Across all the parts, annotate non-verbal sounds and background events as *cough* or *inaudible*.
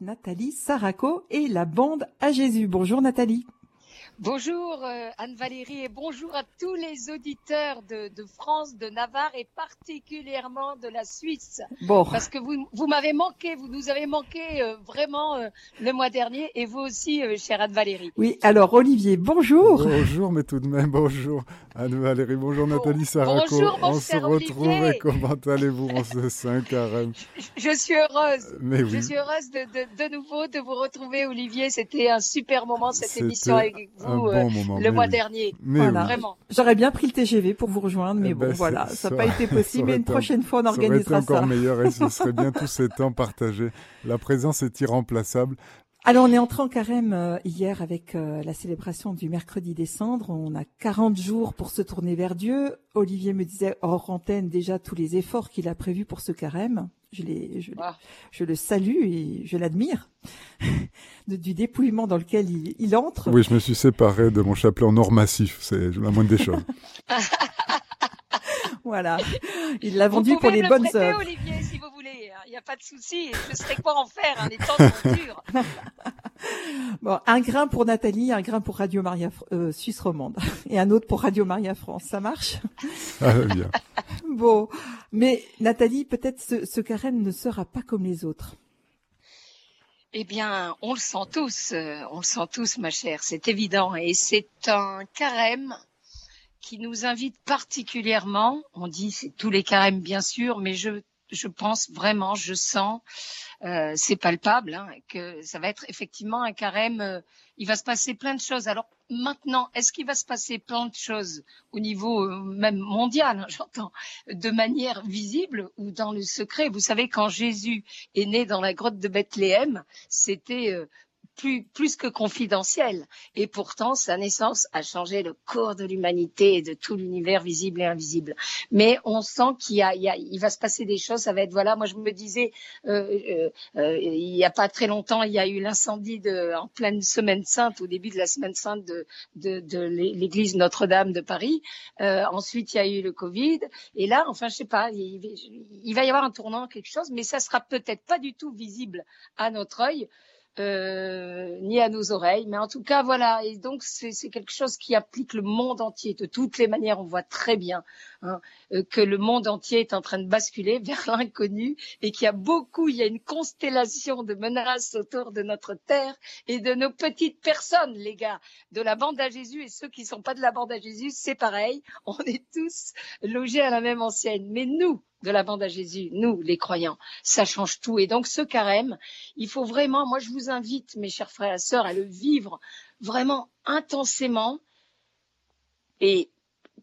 Nathalie Saraco et la bande à Jésus. Bonjour Nathalie. Bonjour euh, Anne-Valérie et bonjour à tous les auditeurs de, de, France, de Navarre et particulièrement de la Suisse. Bon. Parce que vous, vous m'avez manqué, vous nous avez manqué euh, vraiment euh, le mois dernier et vous aussi, chère Anne-Valérie. Oui, alors Olivier, bonjour. Bonjour, mais tout de même, bonjour Anne-Valérie, bonjour Nathalie Saraco. Bonjour mon On cher se retrouve Olivier. et comment allez-vous en ce 5 carême? Je, je suis heureuse. Mais oui. Je suis heureuse de, de, de nouveau de vous retrouver Olivier. C'était un super moment cette émission avec vous un bon euh, moment, le mois oui. dernier. Mais Voilà. oui. Vraiment. J'aurais bien pris le TGV pour vous rejoindre, mais Eh bon, ben, voilà, ça n'a ça- pas été *laughs* ça possible. Mais une un- prochaine fois, on Ça aurait été organisera encore ça. meilleur et ce serait bien *laughs* tous ces temps partagés. La présence est irremplaçable. Alors, on est entré en carême euh, hier avec euh, la célébration du mercredi des cendres. On a 40 jours pour se tourner vers Dieu. Olivier me disait hors antenne déjà tous les efforts qu'il a prévus pour ce carême. Je, les, je, Ah. je le salue et je l'admire *laughs* du dépouillement dans lequel il, il entre. Oui, je me suis séparé de mon chapelet en or massif, c'est la moindre des choses. *laughs* Voilà, il l'a vendu pour me les le bonnes prêter, œuvres. Olivier, si vous voulez. Il n'y a pas de souci. Je sais quoi en faire. hein, Les temps sont *laughs* durs. Bon, un grain pour Nathalie, un grain pour Radio Maria euh, Suisse romande et un autre pour Radio Maria France. Ça marche? Ah, bien. Mais Nathalie, peut-être ce, carême ne sera pas comme les autres. Eh bien, on le sent tous, euh, on le sent tous, ma chère, c'est évident. Et c'est un carême qui nous invite particulièrement, on dit c'est tous les carèmes bien sûr, mais je, je pense vraiment, je sens, euh, c'est palpable, hein, que ça va être effectivement un carême, euh, il va se passer plein de choses. Alors maintenant, est-ce qu'il va se passer plein de choses au niveau euh, même mondial, hein, *laughs* j'entends, de manière visible ou dans le secret? Vous savez, quand Jésus est né dans la grotte de Bethléem, c'était euh, plus, plus que confidentiel. Et pourtant, sa naissance a changé le cours de l'humanité et de tout l'univers visible et invisible. Mais on sent qu'il y a, il y a- il va se passer des choses. Ça va être, voilà, moi je me disais, euh, euh, euh, il n'y a pas très longtemps, il y a eu l'incendie de, en pleine semaine sainte, au début de la semaine sainte de, de, de l'église Notre-Dame de Paris. Euh, ensuite, il y a eu le Covid. Et là, enfin, je sais pas, il, il va y avoir un tournant, quelque chose, mais ça sera peut-être pas du tout visible à notre œil euh, ni à nos oreilles. Mais en tout cas, voilà. Et donc, c'est c'est quelque chose qui applique le monde entier. De toutes les manières, on voit très bien hein, euh, que le monde entier est en train de basculer *laughs* vers l'inconnu et qu'il y a beaucoup, il y a une constellation de menaces autour de notre terre et de nos petites personnes, les gars, de la bande à Jésus et ceux qui sont pas de la bande à Jésus, c'est pareil. *laughs* On est tous logés à la même enseigne. Mais nous, de la bande à Jésus, nous, les croyants, ça change tout. Et donc, ce carême, il faut vraiment, moi je vous invite, mes chers frères et sœurs, à le vivre vraiment intensément et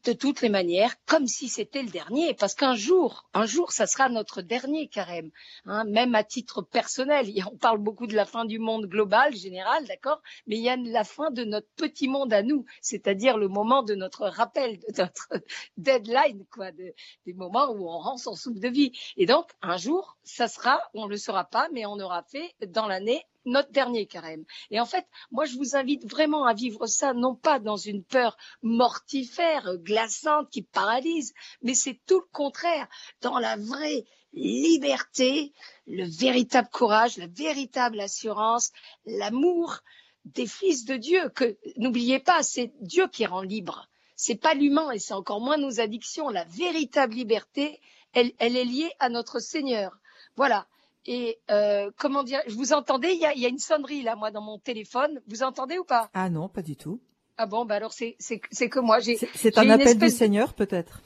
de toutes les manières, comme si c'était le dernier, parce qu'un jour, un jour, ça sera notre dernier carême, hein, même à titre personnel. On parle beaucoup de la fin du monde global, général, d'accord, mais il y a la fin de notre petit monde à nous, c'est-à-dire le moment de notre rappel, de notre *laughs* deadline, quoi, de- des moments où on rend son souffle de vie. Et donc, un jour, ça sera, on le saura pas, mais on aura fait dans l'année notre dernier carême. Et en fait, moi, je vous invite vraiment à vivre ça, non pas dans une peur mortifère, glaçante, qui paralyse, mais c'est tout le contraire, dans la vraie liberté, le véritable courage, la véritable assurance, l'amour des fils de Dieu, que, n'oubliez pas, c'est Dieu qui rend libre. C'est pas l'humain et c'est encore moins nos addictions. La véritable liberté, elle, elle est liée à notre Seigneur. Voilà. Et euh, comment dire, vous entendez il y, a, y a une sonnerie là, moi, dans mon téléphone. Vous entendez ou pas? Ah non, pas du tout. Ah bon, bah alors c'est que moi. J'ai C'est- un appel du Seigneur, peut-être.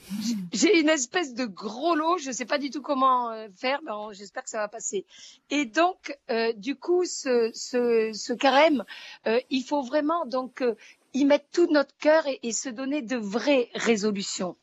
j'ai une espèce de gros lot. Je sais pas du tout comment euh, faire. mais j'espère que ça va passer. Et donc, euh, du coup, ce ce, ce carême, euh, il faut vraiment donc euh, y mettre tout notre cœur et, et se donner de vraies résolutions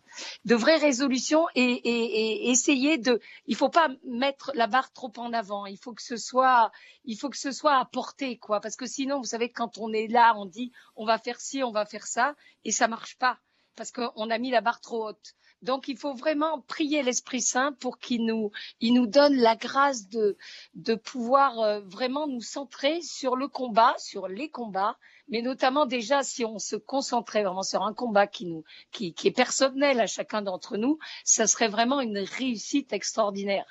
de vraies résolutions et, essayer de il faut pas mettre la barre trop en avant. Il faut que ce soit il faut que ce soit à portée quoi. Parce que sinon vous savez quand on est là on dit on va faire ci on va faire ça et ça marche pas parce qu'on a mis la barre trop haute. Donc il faut vraiment prier l'Esprit Saint pour qu'il nous il nous donne la grâce de de pouvoir euh, vraiment nous centrer sur le combat sur les combats mais notamment déjà si on se concentrait vraiment sur un combat qui nous, qui, qui est personnel à chacun d'entre nous, ça serait vraiment une réussite extraordinaire.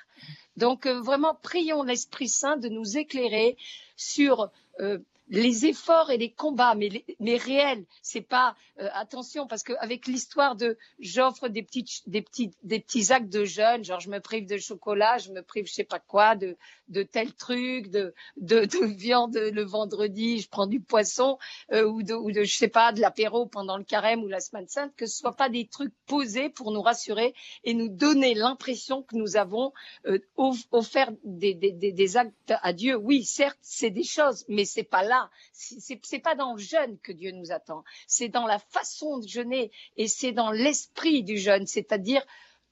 Donc euh, vraiment, prions l'Esprit Saint de nous éclairer sur euh, les efforts et les combats, mais, les, mais réels. C'est pas euh, attention parce qu'avec l'histoire de j'offre des petits des des petits actes de jeûne, genre je me prive de chocolat, je me prive je sais pas quoi de de tel truc, de de, de viande le vendredi, je prends du poisson euh, ou de ou de je sais pas de l'apéro pendant le carême ou la semaine sainte, que ce soit pas des trucs posés pour nous rassurer et nous donner l'impression que nous avons euh, offert des, des, des, des actes à Dieu. Oui, certes, c'est des choses, mais c'est pas là c'est C'est pas dans le jeûne que Dieu nous attend. C'est dans la façon de jeûner et c'est dans l'esprit du jeûne, c'est-à-dire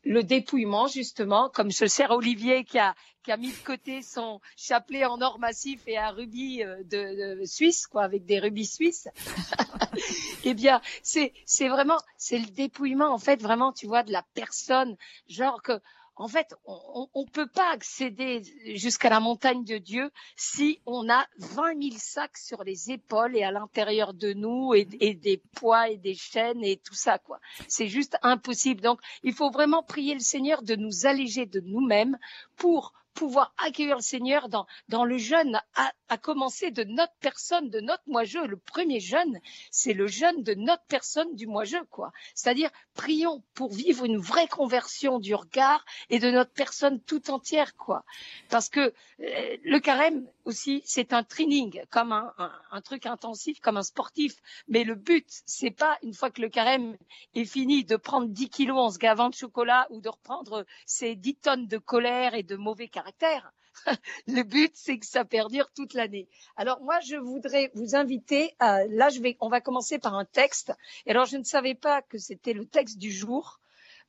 le dépouillement justement, comme ce cher Olivier qui a, mis de côté son chapelet en or massif et un rubis euh, de, de Suisse, quoi, avec des rubis suisses. *laughs* eh bien, c'est c'est vraiment c'est le dépouillement en fait vraiment, tu vois, de la personne, genre que en fait, on ne peut pas accéder jusqu'à la montagne de Dieu si on a 20 000 sacs sur les épaules et à l'intérieur de nous et, et, des poids et des chaînes et tout ça, quoi. C'est juste impossible. Donc, il faut vraiment prier le Seigneur de nous alléger de nous-mêmes pour pouvoir accueillir le Seigneur dans, dans le jeûne, à, commencer de notre personne, de notre moi-je. Le premier jeûne, c'est le jeûne de notre personne du moi-je, quoi. C'est-à-dire, prions pour vivre une vraie conversion du regard et de notre personne tout entière, quoi. Parce que euh, le carême aussi, c'est un training, comme un, truc intensif, comme un sportif. Mais le but, c'est pas, une fois que le carême est fini, de prendre 10 kilos en se gavant de chocolat ou de reprendre ces 10 tonnes de colère et de mauvais caractère. *laughs* Le but, c'est que ça perdure toute l'année. Alors moi, je voudrais vous inviter. Là, je vais, on va commencer par un texte. Et alors, je ne savais pas que c'était le texte du jour.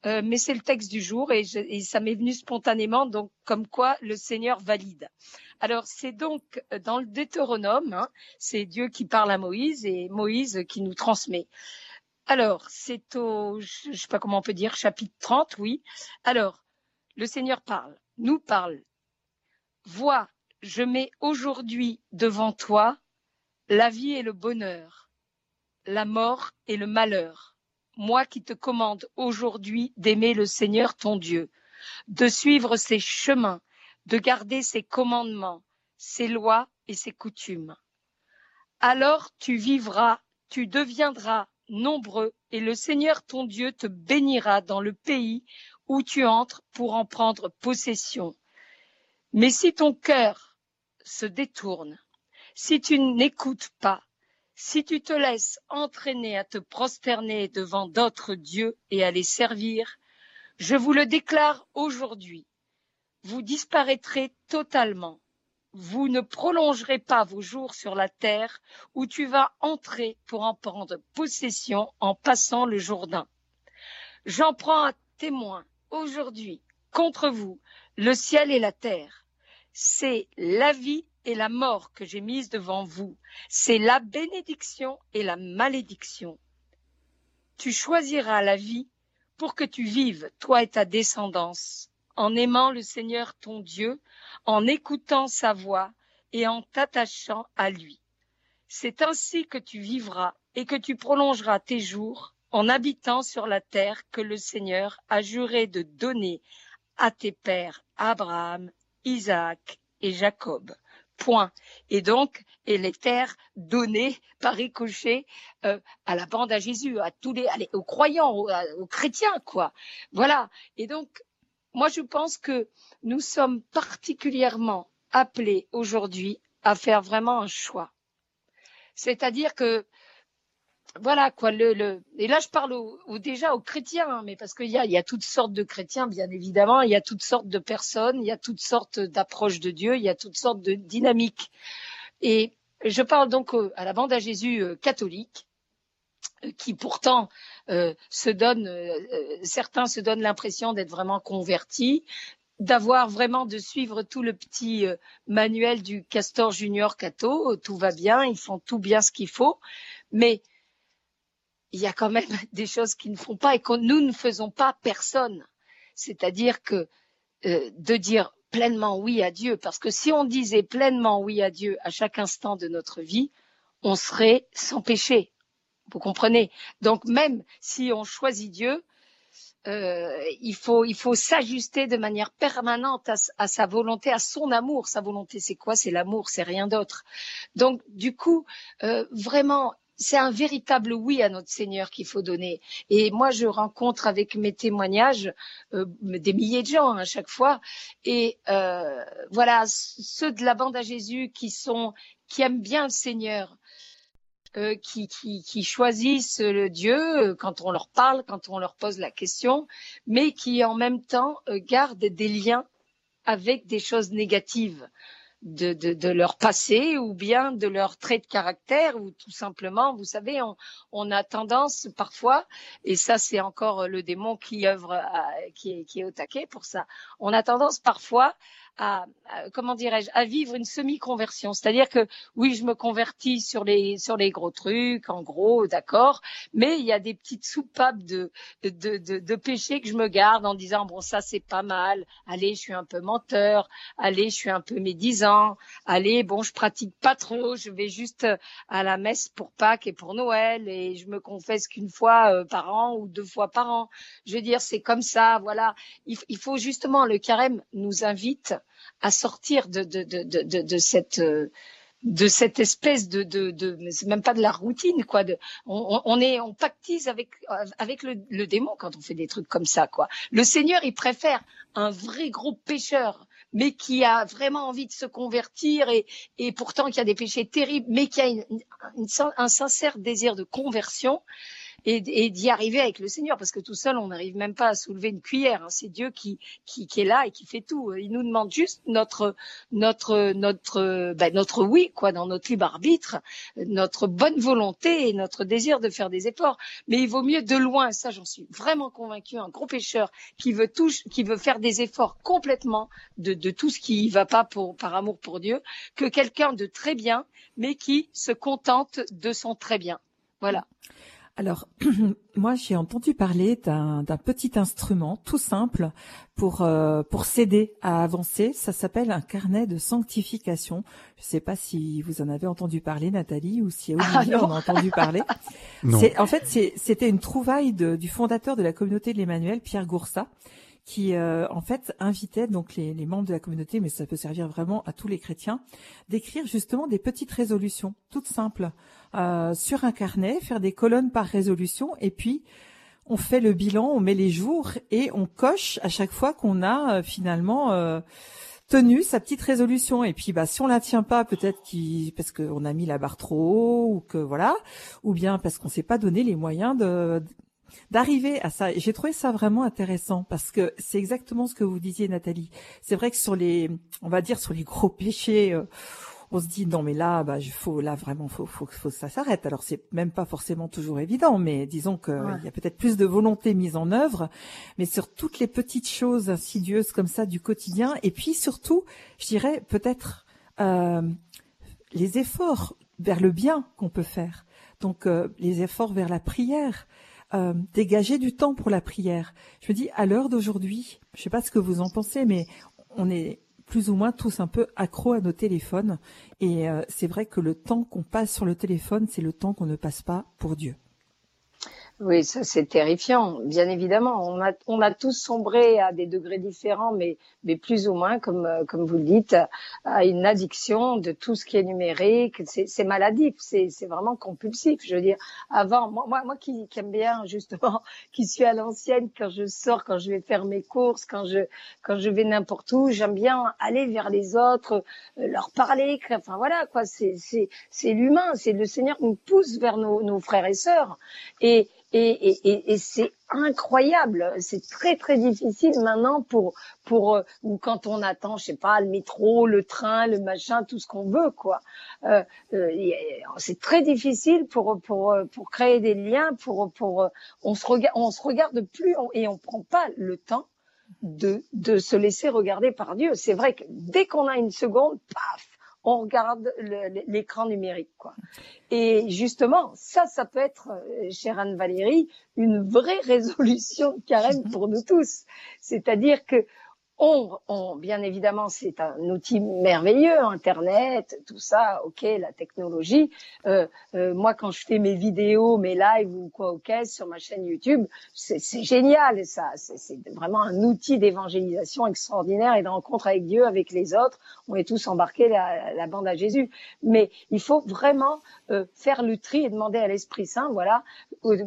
Euh, mais c'est le texte du jour et, ça m'est venu spontanément, donc comme quoi le Seigneur valide. Alors c'est donc dans le Deutéronome, hein, c'est Dieu qui parle à Moïse et Moïse qui nous transmet. Alors c'est au, je sais pas comment on peut dire, chapitre 30, oui. Alors le Seigneur parle nous parle. Vois, je mets aujourd'hui devant toi la vie et le bonheur, la mort et le malheur. Moi qui te commande aujourd'hui d'aimer le Seigneur ton Dieu, de suivre ses chemins, de garder ses commandements, ses lois et ses coutumes. Alors tu vivras, tu deviendras nombreux, et le Seigneur ton Dieu te bénira dans le pays où tu entres pour en prendre possession. Mais si ton cœur se détourne, si tu n'écoutes pas, si tu te laisses entraîner à te prosterner devant d'autres dieux et à les servir, je vous le déclare aujourd'hui, vous disparaîtrez totalement. Vous ne prolongerez pas vos jours sur la terre où tu vas entrer pour en prendre possession en passant le Jourdain. J'en prends à témoin aujourd'hui contre vous le ciel et la terre. C'est la vie et la mort que j'ai mise devant vous. C'est la bénédiction et la malédiction. Tu choisiras la vie pour que tu vives, toi et ta descendance, en aimant le Seigneur ton Dieu, en écoutant sa voix et en t'attachant à lui. C'est ainsi que tu vivras et que tu prolongeras tes jours en habitant sur la terre que le Seigneur a juré de donner à tes pères Abraham, Isaac et Jacob. Point. Et donc, et les terres données par ricochet euh, à la bande à Jésus, à tous les, aux croyants, aux, aux, chrétiens, quoi. Voilà. Et donc, moi, je pense que nous sommes particulièrement appelés aujourd'hui à faire vraiment un choix. C'est-à-dire que voilà quoi le, le, et là je parle au, au, déjà aux chrétiens hein, mais parce qu'il y a, y a toutes sortes de chrétiens bien évidemment il y a toutes sortes de personnes il y a toutes sortes d'approches de Dieu il y a toutes sortes de dynamiques. Et je parle donc à la bande à Jésus euh, catholique euh, qui pourtant euh, se donne certains se donnent l'impression d'être vraiment convertis d'avoir vraiment de suivre tout le petit manuel du Castor Junior Cato tout va bien ils font tout bien ce qu'il faut mais il y a quand même *laughs* des choses qui ne font pas et que nous ne faisons pas personne. C'est-à-dire que euh, de dire pleinement oui à Dieu, parce que si on disait pleinement oui à Dieu à chaque instant de notre vie, on serait sans péché. Vous comprenez? Donc même si on choisit Dieu, euh, il faut, il faut s'ajuster de manière permanente à, sa volonté, à son amour. Sa volonté, c'est quoi? C'est l'amour, c'est rien d'autre. Donc, du coup, euh, vraiment, c'est un véritable oui à notre Seigneur qu'il faut donner. Et moi, je rencontre avec mes témoignages euh, des milliers de gens hein, à chaque fois. Et euh, voilà, ceux de la bande à Jésus qui sont, qui aiment bien le Seigneur, euh, qui, qui, qui, choisissent le Dieu euh, quand on leur parle, quand on leur pose la question, mais qui en même temps euh, gardent des liens avec des choses négatives de, de, de, leur passé ou bien de leur trait de caractère ou tout simplement, vous savez, on, on a tendance parfois, et ça c'est encore le démon qui œuvre, qui, est, qui est au taquet pour ça, on a tendance parfois à, comment dirais-je à vivre une semi-conversion, c'est-à-dire que oui, je me convertis sur les sur les gros trucs, en gros, d'accord, mais il y a des petites soupapes de de, de de péché que je me garde en disant bon ça c'est pas mal, allez je suis un peu menteur, allez je suis un peu médisant, allez bon je pratique pas trop, je vais juste à la messe pour Pâques et pour Noël et je me confesse qu'une fois euh, par an ou deux fois par an. Je veux dire c'est comme ça, voilà. Il, il faut justement le carême nous invite à sortir de, de, de, de, cette de cette espèce de, de, de même pas de la routine quoi de on, on est on pactise avec avec le, le, démon quand on fait des trucs comme ça quoi. Le Seigneur il préfère un vrai gros pécheur mais qui a vraiment envie de se convertir et, et pourtant qui a des péchés terribles mais qui a une, un sincère désir de conversion et, d'y arriver avec le Seigneur, parce que tout seul, on n'arrive même pas à soulever une cuillère. Hein. C'est Dieu qui, qui, qui, est là et qui fait tout. Il nous demande juste notre, notre, notre, ben, notre oui, quoi, dans notre libre arbitre, notre bonne volonté et notre désir de faire des efforts. Mais il vaut mieux de loin, ça j'en suis vraiment convaincu, un gros pécheur qui veut tout, qui veut faire des efforts complètement de, de tout ce qui va pas pour, par amour pour Dieu, que quelqu'un de très bien, mais qui se contente de son très bien. Voilà. Alors, *clears throat* moi, j'ai entendu parler d'un petit instrument tout simple pour euh, pour s'aider à avancer. Ça s'appelle un carnet de sanctification. Je ne sais pas si vous en avez entendu parler, Nathalie, ou si ah, Olivier en a entendu parler. *laughs* En fait, c'était une trouvaille du fondateur de la communauté de l'Emmanuel, Pierre Goursat, qui euh, en fait invitait donc les, membres de la communauté, mais ça peut servir vraiment à tous les chrétiens, d'écrire justement des petites résolutions, toutes simples, euh, sur un carnet, faire des colonnes par résolution, et puis on fait le bilan, on met les jours et on coche à chaque fois qu'on a euh, finalement euh, tenu sa petite résolution. Et puis, bah, si on la tient pas, peut-être parce qu'on a mis la barre trop haut ou que voilà, ou bien parce qu'on s'est pas donné les moyens de d'arriver à ça. J'ai trouvé ça vraiment intéressant parce que c'est exactement ce que vous disiez, Nathalie. C'est vrai que sur les, on va dire sur les gros péchés, euh, on se dit non mais là, bah, faut là vraiment, faut, faut, faut que ça s'arrête. Alors c'est même pas forcément toujours évident, mais disons qu'il y a peut-être plus de volonté mise en œuvre. Mais sur toutes les petites choses insidieuses comme ça du quotidien, et puis surtout, je dirais peut-être euh, les efforts vers le bien qu'on peut faire. Donc euh, les efforts vers la prière, euh, dégager du temps pour la prière. Je me dis, à l'heure d'aujourd'hui, je ne sais pas ce que vous en pensez, mais on est plus ou moins tous un peu accros à nos téléphones. Et euh, c'est vrai que le temps qu'on passe sur le téléphone, c'est le temps qu'on ne passe pas pour Dieu. Oui, ça c'est terrifiant, bien évidemment. On a, on a tous sombré à des degrés différents, mais, mais plus ou moins, comme, euh, comme vous le dites, à une addiction de tout ce qui est numérique. C'est maladif, c'est vraiment compulsif. Je veux dire, avant, moi, moi, moi qui, qui aime bien justement, *laughs* qui suis à l'ancienne, quand je sors, quand je vais faire mes courses, quand je, quand je vais n'importe où, j'aime bien aller vers les autres, euh, leur parler. Enfin voilà, quoi. C'est l'humain, c'est le Seigneur nous pousse vers nos, nos frères et sœurs. Et et, et, et c'est incroyable. C'est très très difficile maintenant pour pour euh, ou quand on attend, je sais pas, le métro, le train, le machin, tout ce qu'on veut quoi. Euh, euh, c'est très difficile pour pour pour créer des liens, pour pour on se regarde on se regarde plus et on prend pas le temps de de se laisser regarder par Dieu. C'est vrai que dès qu'on a une seconde, paf, on regarde l'écran numérique. Quoi. Et justement, ça, ça peut être, euh, chère Anne-Valérie, une vraie *laughs* résolution carême pour nous tous. C'est-à-dire que on, bien évidemment, c'est un outil merveilleux, Internet, tout ça, ok, la technologie. Euh, euh, moi, quand je fais mes vidéos, mes lives ou quoi, ok, sur ma chaîne YouTube, c'est génial, ça. C'est vraiment un outil d'évangélisation extraordinaire et de rencontre avec Dieu, avec les autres. On est tous embarqués la, la bande à Jésus. Mais il faut vraiment euh, faire le tri et demander à l'Esprit Saint, voilà,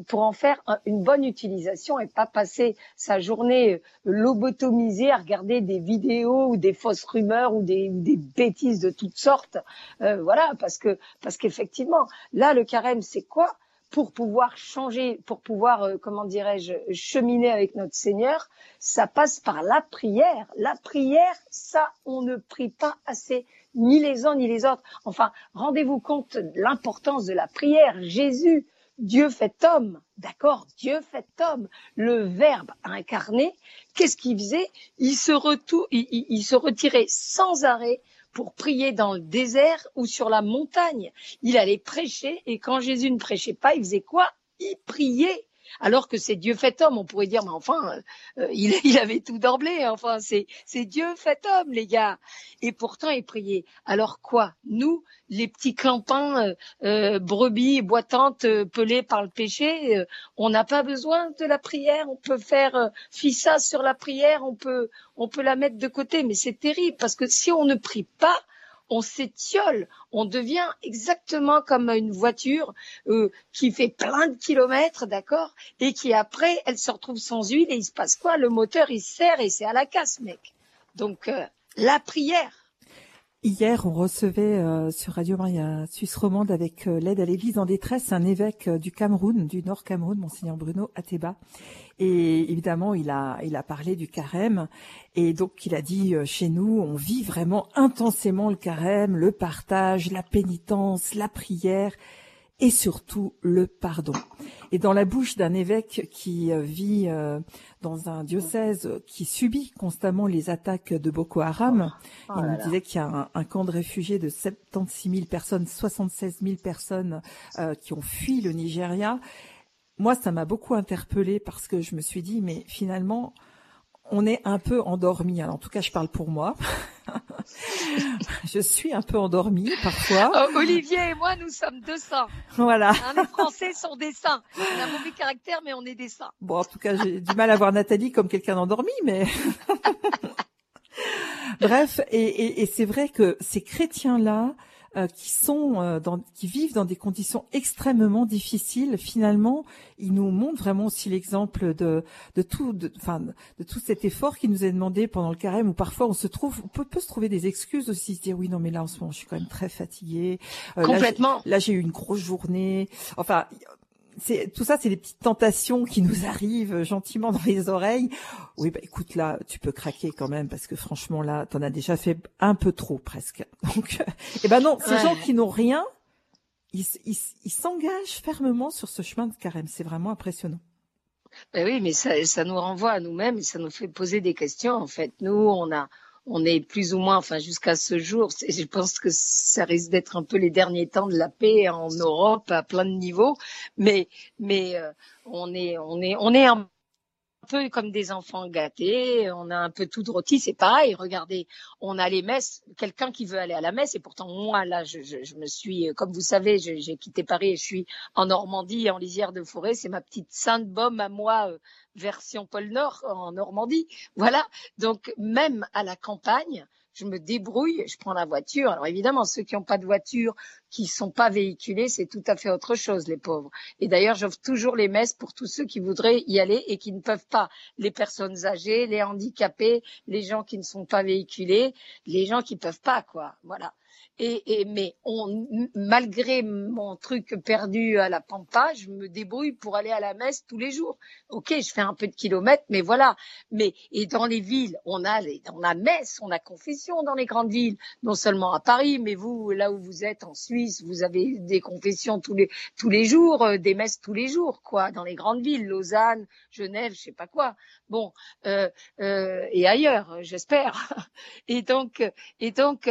pour en faire une bonne utilisation et pas passer sa journée lobotomisée à regarder des vidéos ou des fausses rumeurs ou des, bêtises de toutes sortes. Euh, voilà, parce que parce qu'effectivement, là, le carême, c'est quoi? Pour pouvoir changer, pour pouvoir, euh, comment dirais-je, cheminer avec notre Seigneur, ça passe par la prière. La prière, ça, on ne prie pas assez, ni les uns ni les autres. Enfin, rendez-vous compte de l'importance de la prière. Jésus, Dieu fait homme, d'accord? Dieu fait homme, le Verbe incarné, qu'est-ce qu'il faisait? Il se, il, se retirait sans arrêt pour prier dans le désert ou sur la montagne. Il allait prêcher et quand Jésus ne prêchait pas, il faisait quoi? Il priait alors que c'est Dieu fait homme. On pourrait dire, mais enfin, euh, il, il, avait tout d'emblée. Enfin, c'est Dieu fait homme, les gars. Et pourtant, il priait. Alors quoi? Nous, les petits clampins, euh, euh, brebis boitantes, pelées par le péché, on n'a pas besoin de la prière. On peut faire fissa sur la prière. On peut, on peut la mettre de côté. Mais c'est terrible parce que si on ne prie pas, on s'étiole, on devient exactement comme une voiture euh, qui fait plein de kilomètres, d'accord, et qui après, elle se retrouve sans huile et il se passe quoi? Le moteur, il sert et c'est à la casse, mec. Donc, euh, la prière. Hier, on recevait euh, sur Radio Maria Suisse romande avec l'aide à l'Église en détresse un évêque du Cameroun, du Nord Cameroun, monseigneur Bruno Ateba. Et évidemment, il a, il a parlé du carême. Et donc, il a dit, euh, chez nous, on vit vraiment intensément le carême, le partage, la pénitence, la prière et surtout le pardon. Et dans la bouche d'un évêque qui euh, vit euh, dans un diocèse qui subit constamment les attaques de Boko Haram, oh il nous disait qu'il y a un, camp de réfugiés de 76 000 personnes, 76 000 personnes qui ont fui le Nigeria moi, ça m'a beaucoup interpellée parce que je me suis dit, mais finalement, on est un peu endormi. Alors, en tout cas, je parle pour moi. *laughs* je suis un peu endormie parfois. Oh, Olivier et moi, nous sommes deux saints. Voilà. les Français sont des saints. On a mauvais caractère, mais on est des saints. Bon, en tout cas, j'ai du mal à voir Nathalie comme quelqu'un d'endormi, mais. *laughs* Bref, et c'est vrai que ces chrétiens-là, euh, qui sont euh, dans, qui vivent dans des conditions extrêmement difficiles. Finalement, ils nous montrent vraiment aussi l'exemple de, de tout, de, enfin, de tout cet effort qui nous est demandé pendant le carême. Où parfois on se trouve, on peut, peut se trouver des excuses aussi, se dire oui non mais là en ce moment je suis quand même très fatiguée. Euh, Complètement. Là j'ai eu une grosse journée. Enfin, c'est tout ça, c'est des petites tentations qui nous arrivent gentiment dans les oreilles. Oui, bah écoute, là, tu peux craquer quand même parce que franchement, là, t'en as déjà fait un peu trop presque. *laughs* Donc, eh ben non, ces gens qui n'ont rien, ils s'engagent fermement sur ce chemin de carême. C'est vraiment impressionnant. Ben oui, mais ça, ça nous renvoie à nous-mêmes et ça nous fait poser des questions. En fait, nous, on a, on est plus ou moins, enfin jusqu'à ce jour, *laughs* je pense que ça risque d'être un peu les derniers temps de la paix en Europe à plein de niveaux, mais mais euh, on est on est on est un peu comme des enfants gâtés, on a un peu tout rôti, c'est pareil. Regardez, on a les messes, quelqu'un qui veut aller à la messe, et pourtant moi là, je, je, je me suis, comme vous savez, j'ai quitté Paris et je suis en Normandie, en lisière de forêt, c'est ma petite sainte baume à moi, euh, version pôle Nord en Normandie. Voilà, donc même à la campagne, je me débrouille, je prends la voiture. Alors évidemment, ceux qui n'ont pas de voiture, qui sont pas véhiculés, c'est tout à fait autre chose, les pauvres. Et d'ailleurs, j'offre toujours les messes pour tous ceux qui voudraient y aller et qui ne peuvent pas. Les personnes âgées, les handicapés, les gens qui ne sont pas véhiculés, les gens qui peuvent pas, quoi. Voilà et, mais on, malgré mon truc perdu à la pampa, je me débrouille pour aller à la messe tous les jours. Ok, je fais un peu de kilomètres, mais voilà. Mais et dans les villes, on a les, on a messe, on a confession dans les grandes villes, non seulement à Paris, mais vous là où vous êtes en Suisse, vous avez des confessions tous les tous les jours, euh, des messes tous les jours, quoi, dans les grandes villes, Lausanne, Genève, je sais pas quoi. Bon, euh, euh, et ailleurs, j'espère. *laughs* Et donc, et donc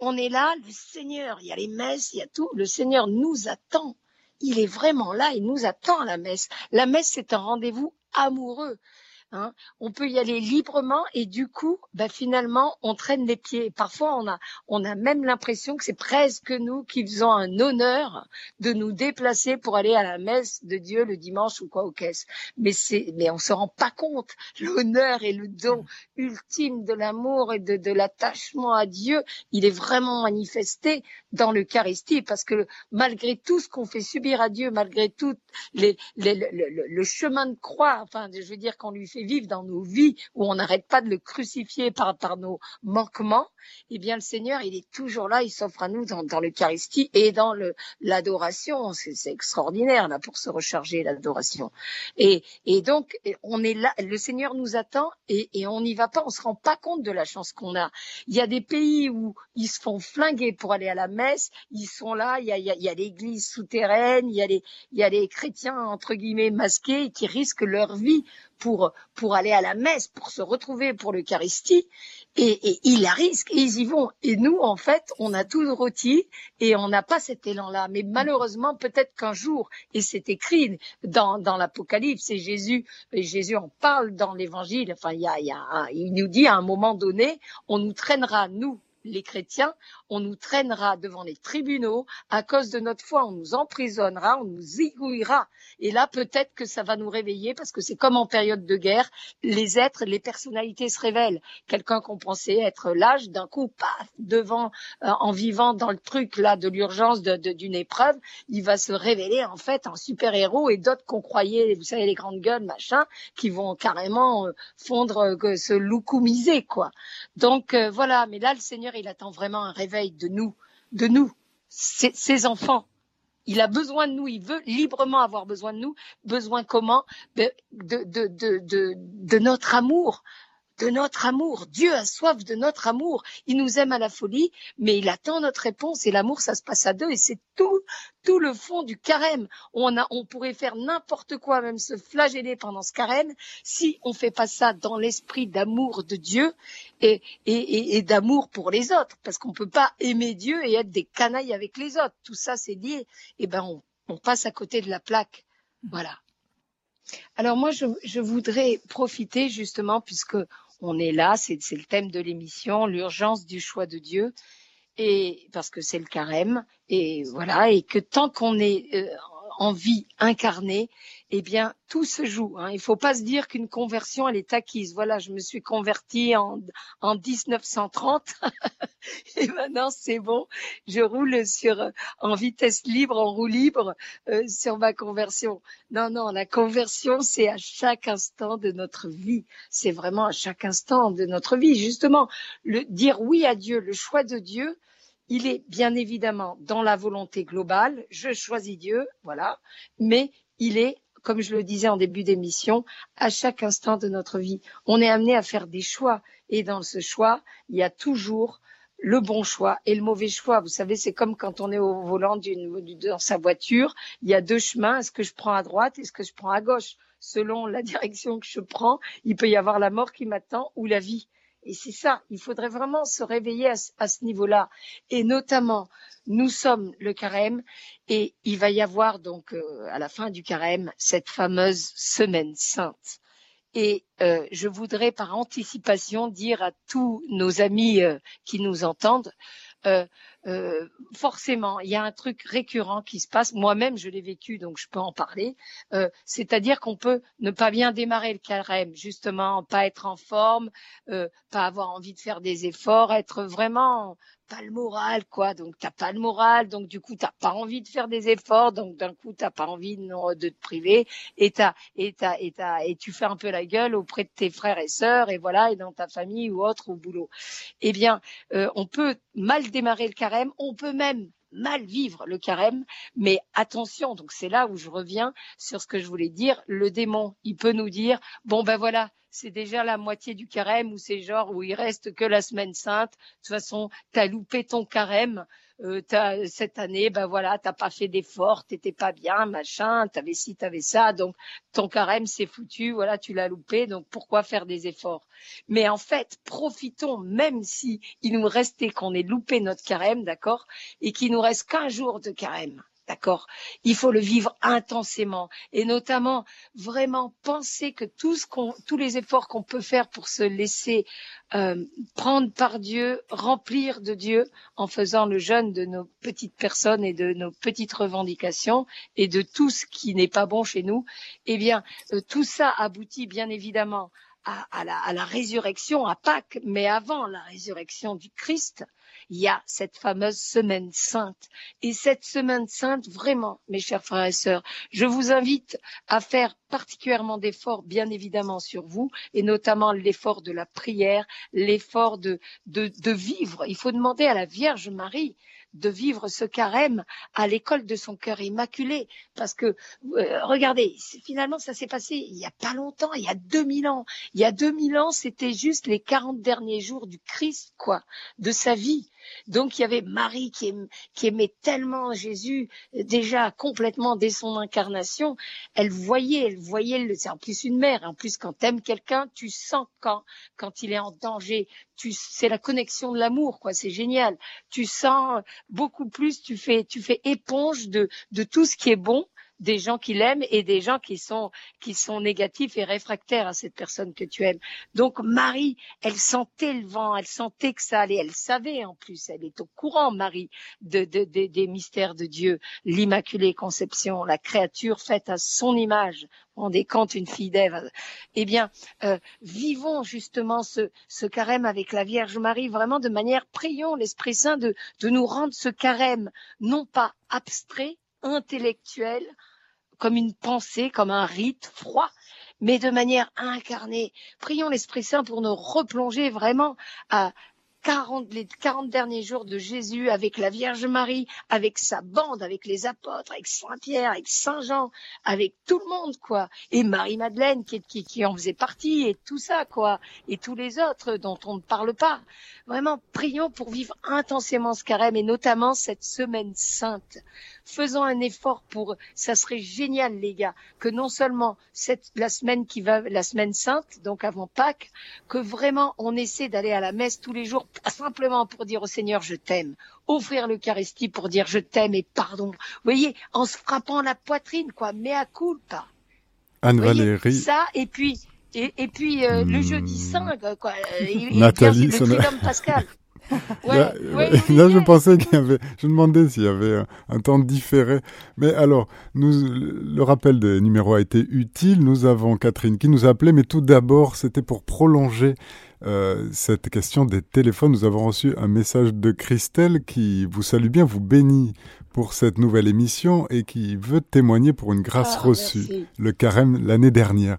on est là, le Seigneur, il y a les messes, il y a tout, le Seigneur nous attend. Il est vraiment là, il nous attend à la messe. La messe, c'est un rendez-vous amoureux. Hein. On peut y aller librement et du coup, bah, finalement, on traîne les pieds. Parfois, on a, on a même l'impression que c'est presque nous qui faisons un honneur de nous déplacer pour aller à la messe de Dieu le dimanche ou quoi au caisse. Mais c'est, mais on se rend pas compte. L'honneur et le don ultime de l'amour et de, de l'attachement à Dieu, il est vraiment manifesté dans l'Eucharistie parce que malgré tout ce qu'on fait subir à Dieu, malgré tout les, les, le, le, chemin de croix, enfin, je veux dire qu'on lui fait vivre dans nos vies où on n'arrête pas de le crucifier par, par nos manquements, eh bien, le Seigneur, il est toujours là, il s'offre à nous dans, dans l'Eucharistie et dans l'adoration. C'est, extraordinaire, là, pour se recharger l'adoration. Et, et donc, on est là, le Seigneur nous attend et, et on n'y va pas, on se rend pas compte de la chance qu'on a. Il y a des pays où ils se font flinguer pour aller à la messe, ils sont là, il y a, il y a, il y a l'église souterraine, il y a les, il y a les chrétiens, entre guillemets, masqués qui risquent leur vie pour, pour aller à la messe, pour se retrouver pour l'Eucharistie, et, et, ils la risquent et ils y vont. Et nous, en fait, on a tout rôti et on n'a pas cet élan-là. Mais malheureusement, peut-être qu'un jour, et c'est écrit dans, dans l'Apocalypse, et Jésus, et Jésus en parle dans l'Évangile, enfin, il, y a, y a, il nous dit à un moment donné, on nous traînera, nous, les chrétiens, on nous traînera devant les tribunaux à cause de notre foi, on nous emprisonnera, on nous égouillera. Et là, peut-être que ça va nous réveiller parce que c'est comme en période de guerre, les êtres, les personnalités se révèlent. Quelqu'un qu'on pensait être l'âge, d'un coup, paf, devant, euh, en vivant dans le truc là de l'urgence d'une épreuve, il va se révéler en fait en super héros et d'autres qu'on croyait, vous savez, les grandes gueules, machin, qui vont carrément euh, fondre, euh, se loucoumiser, quoi. Donc voilà, mais là, le Seigneur, il attend vraiment un réveil de nous, de nous, ses, enfants. Il a besoin de nous, il veut librement avoir besoin de nous. Besoin comment de, notre amour, de notre amour. Dieu a soif de notre amour. Il nous aime à la folie, mais il attend notre réponse. Et l'amour, ça se passe à deux. Et c'est tout, tout le fond du carême. On, a, on pourrait faire n'importe quoi, même se flageller pendant ce carême, si on fait pas ça dans l'esprit d'amour de Dieu et, et, et, d'amour pour les autres. Parce qu'on peut pas aimer Dieu et être des canailles avec les autres. Tout ça, c'est lié. Et ben, on, on passe à côté de la plaque. Voilà. Alors moi, je, je, voudrais profiter justement, puisque on est là, c'est le thème de l'émission, l'urgence du choix de Dieu, et parce que c'est le carême, et voilà, et que tant qu'on est euh, en vie incarnée, eh bien, tout se joue. Hein. Il ne faut pas se dire qu'une conversion, elle est acquise. Voilà, je me suis convertie en, en 1930 *laughs* et maintenant c'est bon. Je roule sur en vitesse libre, en roue libre euh, sur ma conversion. Non, non, la conversion, c'est à chaque instant de notre vie. C'est vraiment à chaque instant de notre vie. Justement, le dire oui à Dieu, le choix de Dieu, il est bien évidemment dans la volonté globale. Je choisis Dieu, voilà, mais il est comme je le disais en début d'émission, à chaque instant de notre vie. On est amené à faire des choix. Et dans ce choix, il y a toujours le bon choix et le mauvais choix. Vous savez, c'est comme quand on est au volant d'une, dans sa voiture. Il y a deux chemins. Est-ce que je prends à droite? Est-ce que je prends à gauche? Selon la *laughs* direction que je prends, il peut y avoir la mort qui m'attend ou la vie. Et c'est ça, il faudrait vraiment se réveiller à, à ce niveau-là. Et notamment, nous sommes le carême et il va y avoir donc euh, à la fin du carême cette fameuse semaine sainte. Et euh, je voudrais par anticipation dire à tous nos amis euh, qui nous entendent, forcément, il y a un truc récurrent qui se passe. Moi-même, je l'ai vécu, donc je peux en parler. C'est-à-dire qu'on peut ne pas bien démarrer le carême, justement, pas être en forme, pas avoir envie de faire des efforts, être vraiment pas le moral, quoi. Donc t'as pas le moral, donc du coup t'as pas envie de faire des efforts, donc d'un coup t'as pas envie de, de te priver, et t'as et t'as et t'as et tu fais un peu la gueule auprès de tes frères et sœurs, et voilà, et dans ta famille ou autre au boulot. Eh bien, euh, on peut mal démarrer le carême, on peut même mal vivre le carême, mais attention, donc c'est là où je reviens sur ce que je voulais dire, le démon, il peut nous dire, bon ben voilà, c'est déjà la moitié du carême ou c'est genre où il reste que la semaine sainte. De toute façon, t'as loupé ton carême. Euh, cette année, ben voilà, t'as pas fait d'efforts, t'étais pas bien, machin, t'avais ci, t'avais ça, donc ton carême c'est foutu, voilà, tu l'as loupé, donc pourquoi faire des efforts? Mais en fait, profitons, même si il nous restait qu'on ait loupé notre carême, d'accord, et qu'il nous reste qu'un jour de carême D'accord. Il faut le vivre intensément et notamment vraiment penser que tout ce qu'on, tous les efforts qu'on peut faire pour se laisser euh, prendre par Dieu, remplir de Dieu en faisant le jeûne de nos petites personnes et de nos petites revendications et de tout ce qui n'est pas bon chez nous, eh bien, euh, tout ça aboutit bien évidemment à, à, la, à la résurrection, à Pâques, mais avant la résurrection du Christ, il y a cette fameuse semaine sainte. Et cette semaine sainte, vraiment, mes chers frères et sœurs, je vous invite à faire particulièrement d'efforts, bien évidemment, sur vous, et notamment l'effort de la prière, l'effort de, de, de vivre. Il faut demander à la Vierge Marie de vivre ce carême à l'école de son cœur immaculé. Parce que, euh, regardez, finalement, ça s'est passé il n'y a pas longtemps, il y a 2000 ans. Il y a 2000 ans, c'était juste les 40 derniers jours du Christ, quoi, de sa vie. Donc il y avait Marie qui, aimait tellement Jésus déjà complètement dès son incarnation. Elle voyait, elle voyait, c'est en plus une mère. En plus quand t'aimes quelqu'un, tu sens quand quand il est en danger. Tu, c'est la connexion de l'amour, quoi. C'est génial. Tu sens beaucoup plus. Tu fais, tu fais éponge de de tout ce qui est bon des gens qui l'aiment et des gens qui sont qui sont négatifs et réfractaires à cette personne que tu aimes. Donc Marie, elle sentait le vent, elle sentait que ça allait, elle savait en plus, elle est au courant Marie de, de, de des mystères de Dieu, l'Immaculée Conception, la créature faite à son image. On compte une fille d'Ève. Eh bien, euh, vivons justement ce, ce carême avec la Vierge Marie vraiment de manière, prions l'Esprit Saint de, de nous rendre ce carême non pas abstrait, intellectuel, comme une pensée, comme un rite froid, mais de manière incarnée. Prions l'Esprit Saint pour nous replonger vraiment à 40, les 40 derniers jours de Jésus avec la Vierge Marie, avec sa bande, avec les apôtres, avec Saint Pierre, avec Saint Jean, avec tout le monde, quoi. Et Marie-Madeleine qui, qui, qui en faisait partie et tout ça, quoi. Et tous les autres dont on ne parle pas. Vraiment, prions pour vivre intensément ce carême et notamment cette semaine sainte faisons un effort pour, ça serait génial, les gars, que non seulement cette, la semaine qui va, la semaine sainte, donc avant Pâques, que vraiment on essaie d'aller à la messe tous les jours, simplement pour dire au Seigneur, je t'aime. Offrir l'Eucharistie pour dire je t'aime et pardon. Vous voyez, en se frappant la poitrine, quoi, mais à culpa. Anne-Valérie. Ça, et puis, et, et puis euh, le jeudi Hmm. saint, quoi. Il, Nathalie, il vient, ça le pascal. *laughs* Ouais, là, ouais, là, je pensais qu'il y avait, je demandais s'il y avait un, un temps différé. Mais alors, nous, le rappel des numéros a été utile. Nous avons Catherine qui nous appelait, mais tout d'abord, c'était pour prolonger euh, cette question des téléphones. Nous avons reçu un message de Christelle qui vous salue bien, vous bénit pour cette nouvelle émission et qui veut témoigner pour une grâce Ah, reçue, merci. le carême l'année dernière.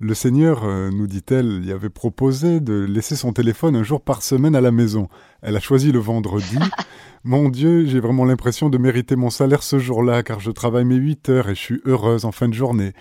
Le Seigneur, euh, nous dit-elle, y avait proposé de laisser son téléphone un jour par semaine à la maison. Elle a choisi le vendredi. *laughs* Mon Dieu, j'ai vraiment l'impression de mériter mon salaire ce jour-là, car je travaille mes huit heures et je suis heureuse en fin de journée.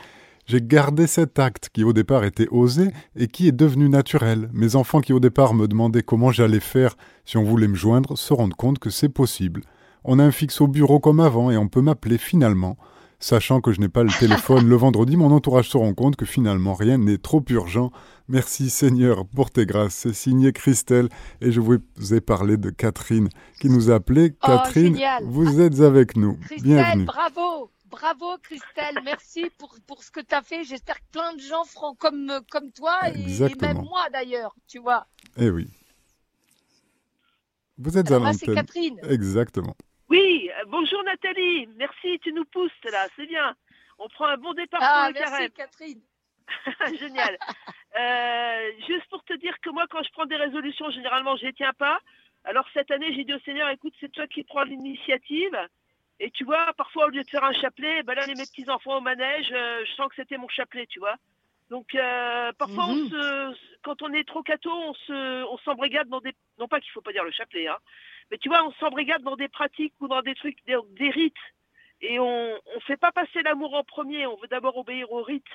J'ai gardé cet acte qui au départ était osé et qui est devenu naturel. Mes enfants qui au départ me demandaient comment j'allais faire si on voulait me joindre se rendent compte que c'est possible. On a un fixe au bureau comme avant et on peut m'appeler finalement. Sachant que je n'ai pas le téléphone le vendredi, mon entourage se rend compte que finalement rien n'est trop urgent. Merci Seigneur pour tes grâces. C'est signé Christelle et je vous ai parlé de Catherine qui nous a appelé. Oh, Catherine, génial. vous êtes avec nous. Christelle, Bienvenue. bravo, bravo Christelle, merci pour, pour ce que tu as fait. J'espère que plein de gens feront comme, comme toi et, même moi d'ailleurs, tu vois. Eh oui. Vous êtes à Alors moi, c'est l'antenne. Catherine. Exactement. Oui, euh, bonjour Nathalie, merci, tu nous pousses là, c'est bien. On prend un bon départ Ah, pour le merci carême. Catherine. *laughs* Génial. Euh, juste pour te dire que moi, quand je prends des résolutions, généralement, je les tiens pas. Alors cette année, j'ai dit au Seigneur, écoute, c'est toi qui prends l'initiative. Et tu vois, parfois, au lieu de faire un chapelet, ben là, les- mes petits-enfants au manège, euh, je sens que c'était mon chapelet, tu vois. Donc, euh, parfois, on Mhm. se, quand on est trop cato, on se, on s'embrigade dans des, non pas qu'il faut pas dire le chapelet, hein, mais tu vois, on s'embrigade dans des pratiques ou dans des trucs, des, des rites. Et on, on fait pas passer l'amour en premier, on veut d'abord obéir aux rites.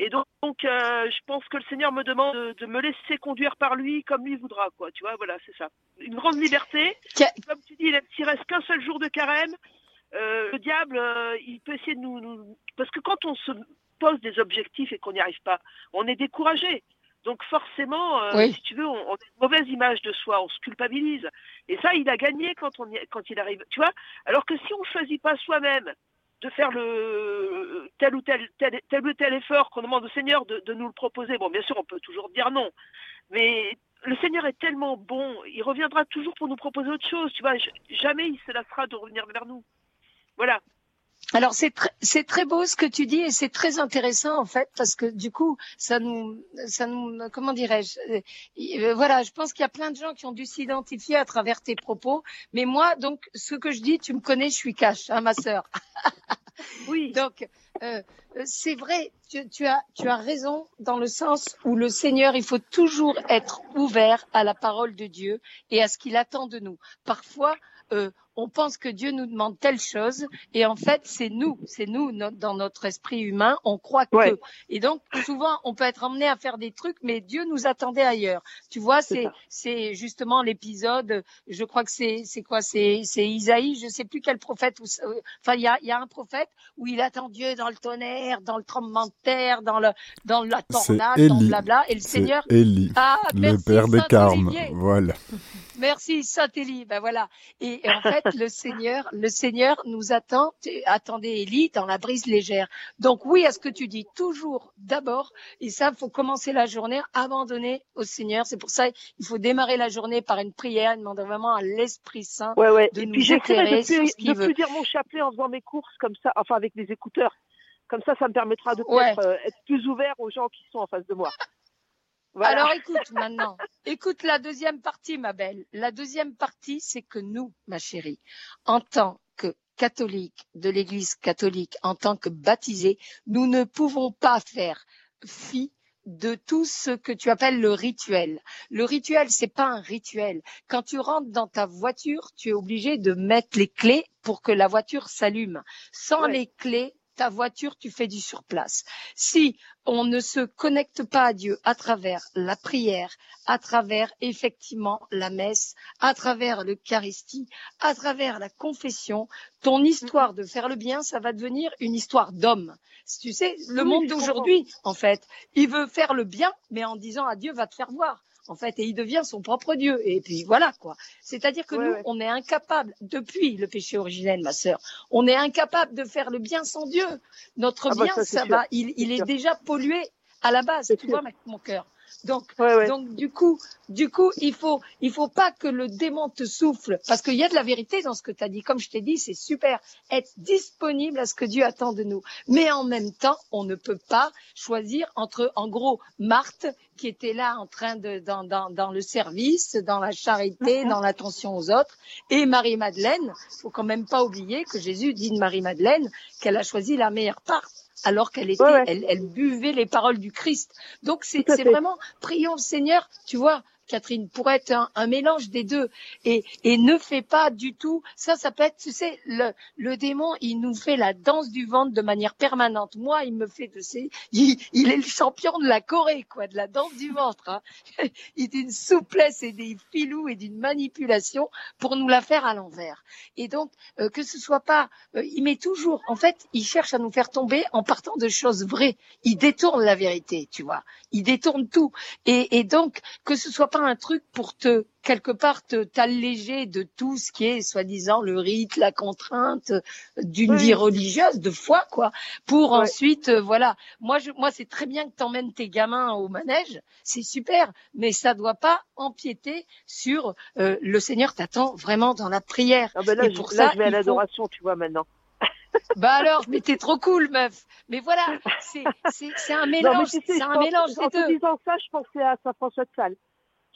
Et donc, donc, euh, je pense que le Seigneur me demande de, de me laisser conduire par lui comme lui voudra, quoi. Tu vois, voilà, c'est ça. Une grande liberté. Comme tu dis, il s'il reste qu'un seul jour de carême, euh, le diable, euh, il peut essayer de nous, nous- Parce que quand on se pose des objectifs et qu'on n'y arrive pas, on est découragé. Donc forcément, euh, Oui. si tu veux, on, on a une mauvaise image de soi, on se culpabilise. Et ça, il a gagné quand, on y- quand il arrive. Tu vois Alors que si on choisit pas soi-même de faire le tel ou tel, tel, tel ou tel effort qu'on demande au Seigneur de, de nous le proposer, bon, bien sûr, on peut toujours dire non. Mais le Seigneur est tellement bon, il reviendra toujours pour nous proposer autre chose. Tu vois, jamais il se lassera de revenir vers nous. Voilà. Alors c'est très c'est très beau ce que tu dis et c'est très intéressant en fait parce que du coup ça nous ça nous comment dirais-je euh, euh, voilà je pense qu'il y a plein de gens qui ont dû s'identifier à travers tes propos mais moi donc ce que je dis tu me connais je suis cash hein ma sœur *laughs* Oui. donc euh, euh, c'est vrai tu, tu as tu as raison dans le sens où le Seigneur il faut toujours être ouvert à la parole de Dieu et à ce qu'il attend de nous parfois euh, on pense que Dieu nous demande telle chose et en fait c'est nous, c'est nous no- dans notre esprit humain, on croit que. Ouais. Et donc souvent on peut être emmené à faire des trucs, mais Dieu nous attendait ailleurs. Tu vois, C'est c'est justement l'épisode. Je crois que c'est c'est quoi, c'est c'est Isaïe, je sais plus quel prophète. Ou, euh, enfin il y a il y a un prophète où il attend Dieu dans le tonnerre, dans le tremblement de terre, dans le dans la tornade, dans Élie. blabla, et le C'est Seigneur. Élie, Ah, le père des carmes. Voilà. *laughs* Merci Saint-Élie, ben voilà. Et, en fait, le Seigneur, le Seigneur nous attend. Attendez, Élie, dans la brise légère. Donc oui, à ce que tu dis, toujours d'abord, et ça, faut commencer la journée, abandonner au Seigneur. C'est pour ça, il faut démarrer la journée par une prière, demander vraiment à l'Esprit Saint. Ouais, ouais. de Et nous puis éclairer de sur plus, ce qu'il de veut. plus dire mon chapelet en faisant mes courses comme ça, enfin avec les écouteurs. Comme ça, ça me permettra de Ouais. euh, être plus ouvert aux gens qui sont en face de moi. Voilà. Alors écoute maintenant, écoute la deuxième partie, ma belle. La deuxième partie, c'est que nous, ma chérie, en tant que catholiques de l'Église catholique, en tant que baptisés, nous ne pouvons pas faire fi de tout ce que tu appelles le rituel. Le rituel, c'est pas un rituel. Quand tu rentres dans ta voiture, tu es obligé de mettre les clés pour que la voiture s'allume. Sans Ouais. les clés, ta voiture, tu fais du surplace. Si on ne se connecte pas à Dieu à travers la prière, à travers effectivement la messe, à travers l'Eucharistie, à travers la confession, ton histoire de faire le bien, ça va devenir une histoire d'homme. Tu sais, le Oui, monde d'aujourd'hui, en fait, il veut faire le bien, mais en disant à Dieu, va te faire voir. En fait, et il devient son propre Dieu. Et puis voilà quoi. C'est-à-dire que Ouais, nous, ouais. on est incapable, depuis le péché originel, ma sœur, on est incapable de faire le bien sans Dieu. Notre Ah bah bien, ça, va, il, est déjà pollué à la base. Tu sûr. vois, mon cœur. Donc, Ouais, ouais. donc du coup, du coup, il faut, il faut pas que le démon te souffle, parce qu'il y a de la vérité dans ce que tu as dit. Comme je t'ai dit, c'est super. Être disponible à ce que Dieu attend de nous. Mais en même temps, on ne peut pas choisir entre, en gros, Marthe, qui était là en train de, dans, dans, dans le service, dans la charité, Mhm. dans l'attention aux autres, et Marie-Madeleine. Faut quand même pas oublier que Jésus dit de Marie-Madeleine qu'elle a choisi la meilleure part. Alors qu'elle était, Ouais, ouais. Elle, elle buvait les paroles du Christ. Donc c'est vraiment prions le Seigneur, tu vois, Catherine, pour être un, un mélange des deux. Et, et ne fais pas du tout, ça, ça peut être, tu sais, le, le démon, il nous fait la danse du ventre de manière permanente. Moi, il me fait de ces, il, il est le champion de la Corée, quoi, de la danse du ventre. Hein. *laughs* Il est d'une souplesse et des filous et d'une manipulation pour nous la faire à l'envers. Et donc, euh, que ce soit pas, euh, il met toujours, en fait, il cherche à nous faire tomber en partant de choses vraies. Il détourne la vérité, tu vois. Il détourne tout. Et, et donc, que ce soit pas un truc pour te quelque part te t'alléger de tout ce qui est soi-disant le rite, la contrainte euh, d'une Oui. vie religieuse, de foi, quoi. Pour ensuite, euh, voilà. Moi, je, moi, c'est très bien que t'emmènes tes gamins au manège, c'est super, mais ça doit pas empiéter sur euh, le Seigneur t'attend vraiment dans la prière. Ah ben là, Et je, pour là, ça, je vais à faut- l'adoration, tu vois, maintenant. *laughs* Bah alors, mais t'es trop cool, meuf. Mais voilà, c'est un mélange, c'est je un mélange en des deux. disant ça, je pensais à Saint François de Sales,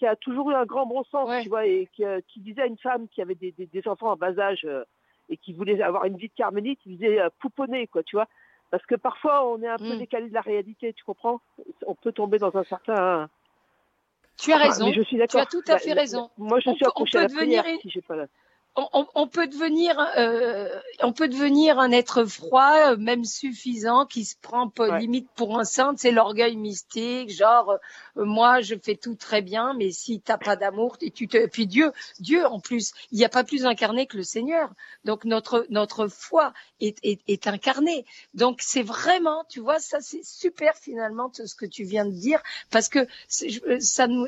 qui a toujours eu un grand bon sens, Ouais. tu vois, et qui, euh, qui disait à une femme qui avait des, des, des enfants en bas âge euh, et qui voulait avoir une vie de carmélite, il disait euh, pouponner, quoi, tu vois. Parce que parfois, on est un peu Mm. décalé de la réalité, tu comprends On peut tomber dans un certain... Tu as raison. je suis. Tu as tout à Bah, fait raison. Moi, je On suis peut- à la devenir prière, une- si j'ai pas la... on, peut devenir, euh, on peut devenir un être froid, euh, même suffisant, qui se prend pas limite pour un saint. C'est l'orgueil mystique, genre euh, moi je fais tout très bien, mais si t'as pas d'amour, et tu te, puis Dieu, Dieu en plus, il n'y a pas plus incarné que le Seigneur. Donc notre notre foi est est, est incarnée. Donc c'est vraiment, tu vois, ça c'est super finalement ce que tu viens de dire, parce que ça nous,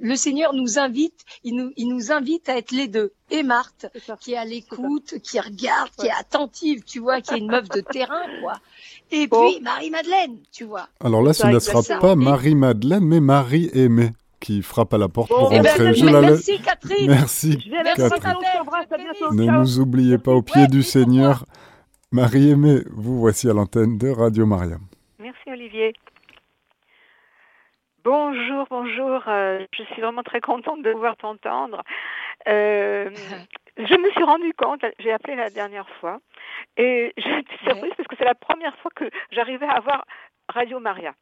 le Seigneur nous invite, il nous il nous invite à être les deux et Marthe, qui est à l'écoute, qui regarde, qui est attentive, tu vois, qui est une meuf de terrain, quoi. Et puis Marie-Madeleine, tu vois. Alors là, ce ne sera pas Marie-Madeleine, mais Marie-Aimée qui frappe à la porte pour eh ben, rentrer. je la merci Catherine. Merci, Catherine. Ne nous oubliez pas au pied du Seigneur. Marie-Aimée, vous voici à l'antenne de Radio Maria. Merci Olivier. Bonjour, bonjour. Euh, je suis vraiment très contente de pouvoir t'entendre. Euh, *laughs* je me suis rendu compte, j'ai appelé la dernière fois, et j'ai été surprise parce que c'est la première fois que j'arrivais à avoir Radio Maria.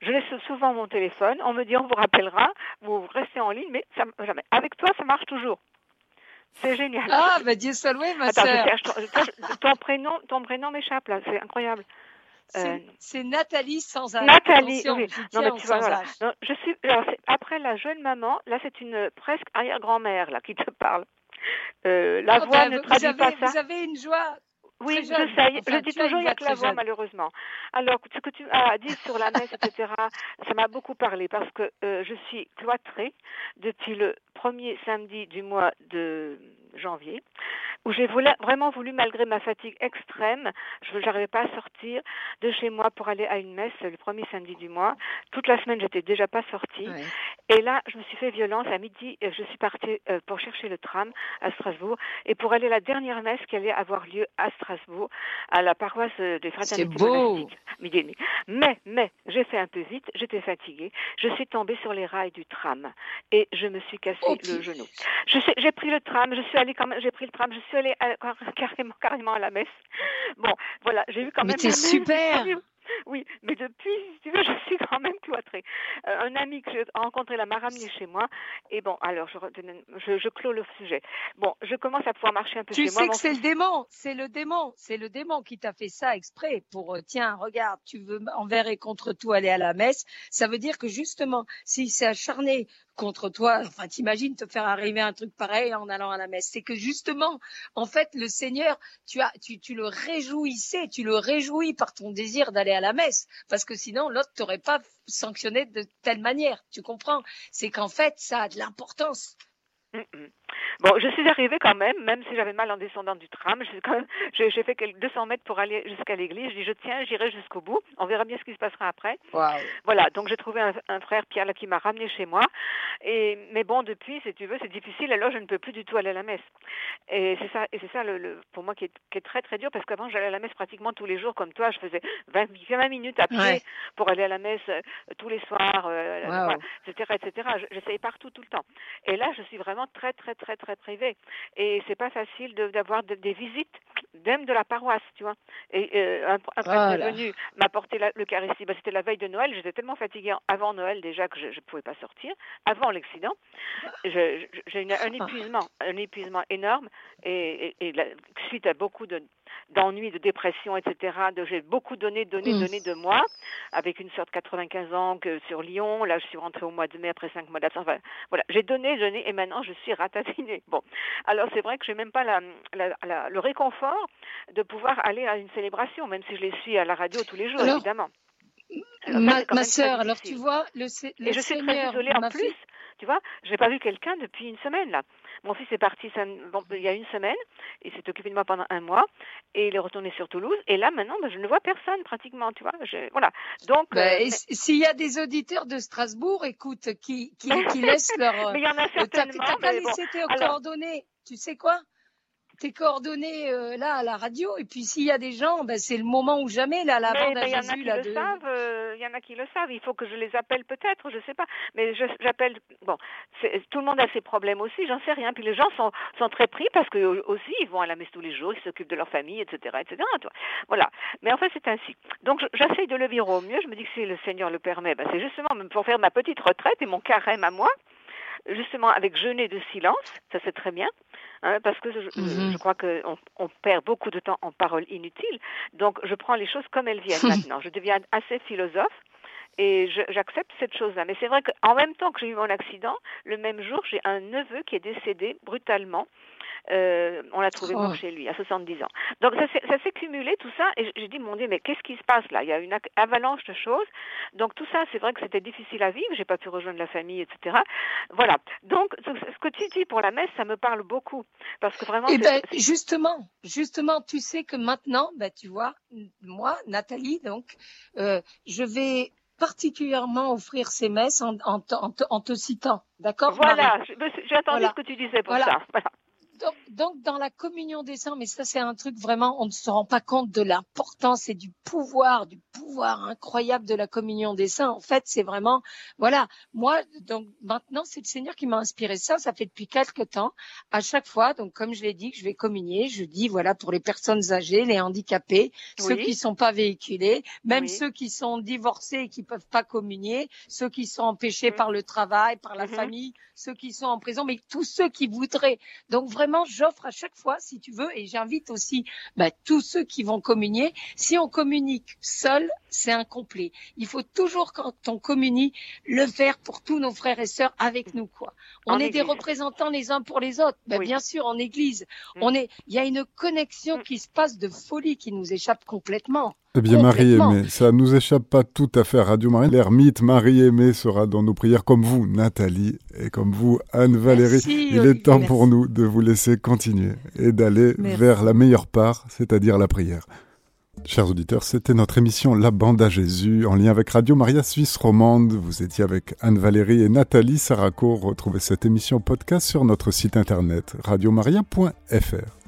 Je laisse souvent mon téléphone, on me dit on vous rappellera, vous restez en ligne, mais ça, jamais. Avec toi, ça marche toujours. C'est génial. Ah, bah Dieu soit loué, ma sœur. Ton prénom, ton prénom m'échappe là, c'est incroyable. Euh, c'est Nathalie sans âge. Nathalie, oui. Non, mais tu vois, voilà. je suis, alors, après la jeune maman, là, c'est une presque arrière-grand-mère là qui te parle. Euh, la oh, voix ben, ne traduit avez, pas ça. Vous avez une joie oui, je sais. je dis toujours, il n'y a que la voix, malheureusement. Alors, ce que tu as dit sur la messe, etc., *laughs* ça m'a beaucoup parlé parce que euh, je suis cloîtrée depuis le premier samedi du mois de janvier où j'ai vraiment voulu, malgré ma fatigue extrême, je n'arrivais pas à sortir de chez moi pour aller à une messe le premier samedi du mois. Toute la semaine, j'étais déjà pas sortie. Et là, je me suis fait violence. À midi, euh, je suis partie euh, pour chercher le tram à Strasbourg et pour aller à la dernière messe qui allait avoir lieu à Strasbourg, à la paroisse euh, des fraternités monastiques. Midi et demi. Mais, mais, j'ai fait un peu vite, j'étais fatiguée. Je suis tombée sur les rails du tram et je me suis cassé le genou. J'ai pris le tram, je suis allée quand même, j'ai pris le tram, je suis allée *laughs* carrément, carrément à la messe. Bon, voilà, j'ai eu quand même. Mais c'est super. *laughs* *laughs* Oui, mais depuis, si tu veux, *laughs* je suis quand même cloîtrée. Euh, un ami que j'ai rencontré là m'a ramené chez moi. Et bon, alors, je, je, je, clôt le sujet. Bon, je commence à pouvoir marcher un peu tu chez moi. Tu sais que c'est le démon, c'est le démon, c'est le démon qui t'a fait ça exprès pour, euh, tiens, regarde, tu veux envers et contre tout aller à la messe. Ça veut dire que justement, s'il s'est acharné contre toi. Enfin, t'imagines te faire arriver un truc pareil en allant à la messe. C'est que justement, en fait, le Seigneur, tu as, tu, tu le réjouissais, tu le réjouis par ton désir d'aller à la messe, parce que sinon l'autre t'aurait pas sanctionné de telle manière. Tu comprends? C'est qu'en fait, ça a de l'importance. Mm, mm. Bon, je suis arrivée quand même, même si j'avais mal en descendant du tram. J'ai fait quelques 200 mètres pour aller jusqu'à l'église. Je dis, je tiens, j'irai jusqu'au bout. On verra bien ce qui se passera après. Voilà, donc j'ai trouvé un, frère Pierre là, qui m'a ramené chez moi. Et mais bon, depuis, si tu veux, c'est difficile. Alors je ne peux plus du tout aller à la messe. Et c'est ça, et c'est ça le, pour moi qui est, qui est, très très dur parce qu'avant j'allais à la messe pratiquement tous les jours comme toi. Je faisais 20, 20 minutes à pied pour aller à la messe euh, tous les soirs, euh, etc., etc. J'essayais partout tout le temps. Et là, je suis vraiment très très très très privé. Et c'est pas facile d'avoir des visites, même de la paroisse, tu vois. Et euh, un, un prêtre est venu m'apporter l'Eucharistie. Bah, C'était la veille de Noël. J'étais tellement fatiguée avant Noël déjà que je ne pouvais pas sortir. Avant l'accident, j'ai un épuisement, un épuisement énorme. Et, et, suite à beaucoup de d'ennuis, de dépression, etc. J'ai beaucoup donné, donné, mm. donné de moi, avec une sorte de 95 ans que sur Lyon. Là, je suis rentrée au mois de mai après cinq mois d'absence. Enfin, voilà, j'ai donné, donné, et maintenant je suis ratatinée. Bon, alors c'est vrai que j'ai même pas la, la, le réconfort de pouvoir aller à une célébration, même si je les suis à la radio tous les jours, évidemment. ma, ma soeur, alors tu vois, le, le et je suis très désolée en plus. Tu vois, j'ai pas vu quelqu'un depuis une semaine là. Mon fils est parti il y a une semaine, il s'est occupé de moi pendant un mois, et il est retourné sur Toulouse. Et là, maintenant, ben, je ne vois personne pratiquement, tu vois. voilà. Donc, ben, euh, s'il y a des auditeurs de Strasbourg, écoute, qui, qui, qui *laughs* laissent leur. mais il y en a certainement. T'as pas laissé tes coordonnées. Tu sais quoi? Tes coordonnées euh, là à la radio et puis s'il y a des gens, ben, c'est le moment ou jamais là la bande à Jésus. Il euh, y en a qui le savent. Il faut que je les appelle peut-être, je sais pas. Mais j'appelle. Bon, tout le monde a ses problèmes aussi. J'en sais rien. Puis les gens sont, sont très pris parce que aussi ils vont à la messe tous les jours, ils s'occupent de leur famille, etc., etc. Voilà. Mais en fait c'est ainsi. Donc j'essaye de le vivre au mieux. Je me dis que si le Seigneur le permet, ben, c'est justement pour faire ma petite retraite et mon carême à moi. Justement avec jeûner de silence, ça c'est très bien. Hein, parce que je, mhm. je crois qu'on on perd beaucoup de temps en paroles inutiles. Donc, je prends les choses comme elles viennent *laughs* maintenant. Je deviens assez philosophe et j'accepte cette chose-là. Mais c'est vrai qu'en même temps que j'ai eu mon accident, le même jour, j'ai un neveu qui est décédé brutalement. Euh, on l'a trouvé mort oh. chez lui à 70 ans. Donc ça s'est cumulé tout ça et j'ai dit mon Dieu mais qu'est-ce qui se passe là? Il y a une avalanche de choses. Donc tout ça c'est vrai que c'était difficile à vivre. J'ai pas pu rejoindre la famille etc. Voilà. Donc ce, que tu dis pour la messe ça me parle beaucoup parce que vraiment. Eh ben, justement justement tu sais que maintenant ben tu vois moi Nathalie donc euh, je vais particulièrement offrir ces messes en, te citant. D'accord? Voilà, j'ai attendu ce que tu disais pour ça. Voilà donc, dans la communion des saints, mais ça c'est un truc vraiment, on ne se rend pas compte de l'importance et du pouvoir, du pouvoir incroyable de la communion des saints. En fait, c'est vraiment, voilà, moi, donc maintenant c'est le Seigneur qui m'a inspiré ça. Ça fait depuis quelques temps. À chaque fois, donc comme je l'ai dit, que je vais communier, je dis voilà pour les personnes âgées, les handicapés, ceux qui sont pas véhiculés, même ceux qui sont divorcés et qui peuvent pas communier, ceux qui sont empêchés mm. par le travail, par la mm-hmm. famille, ceux qui sont en prison, mais tous ceux qui voudraient. Donc vraiment, j'offre à chaque fois, si tu veux, et j'invite aussi bah, tous ceux qui vont communier. Si on communique seul, c'est incomplet. Il faut toujours, quand on communie, le faire pour tous nos frères et sœurs avec nous, quoi. On est des représentants les uns pour les autres. Bah, Bien sûr, en Église, mm. on est. Il y a une connexion mm. qui se passe de folie qui nous échappe complètement. Eh bien, Marie-Aimée, ça nous échappe pas tout à fait à Radio Marie. L'ermite Marie-Aimée sera dans nos prières comme vous, Nathalie, et comme vous, Anne-Valérie. Il est temps pour nous de vous laisser continuer et d'aller vers la meilleure part, c'est-à-dire la prière. Chers auditeurs, c'était notre émission La Bande à Jésus en lien avec Radio Maria Suisse Romande. Vous étiez avec Anne-Valérie et Nathalie Saraco. Retrouvez cette émission podcast sur notre site internet radiomaria.fr.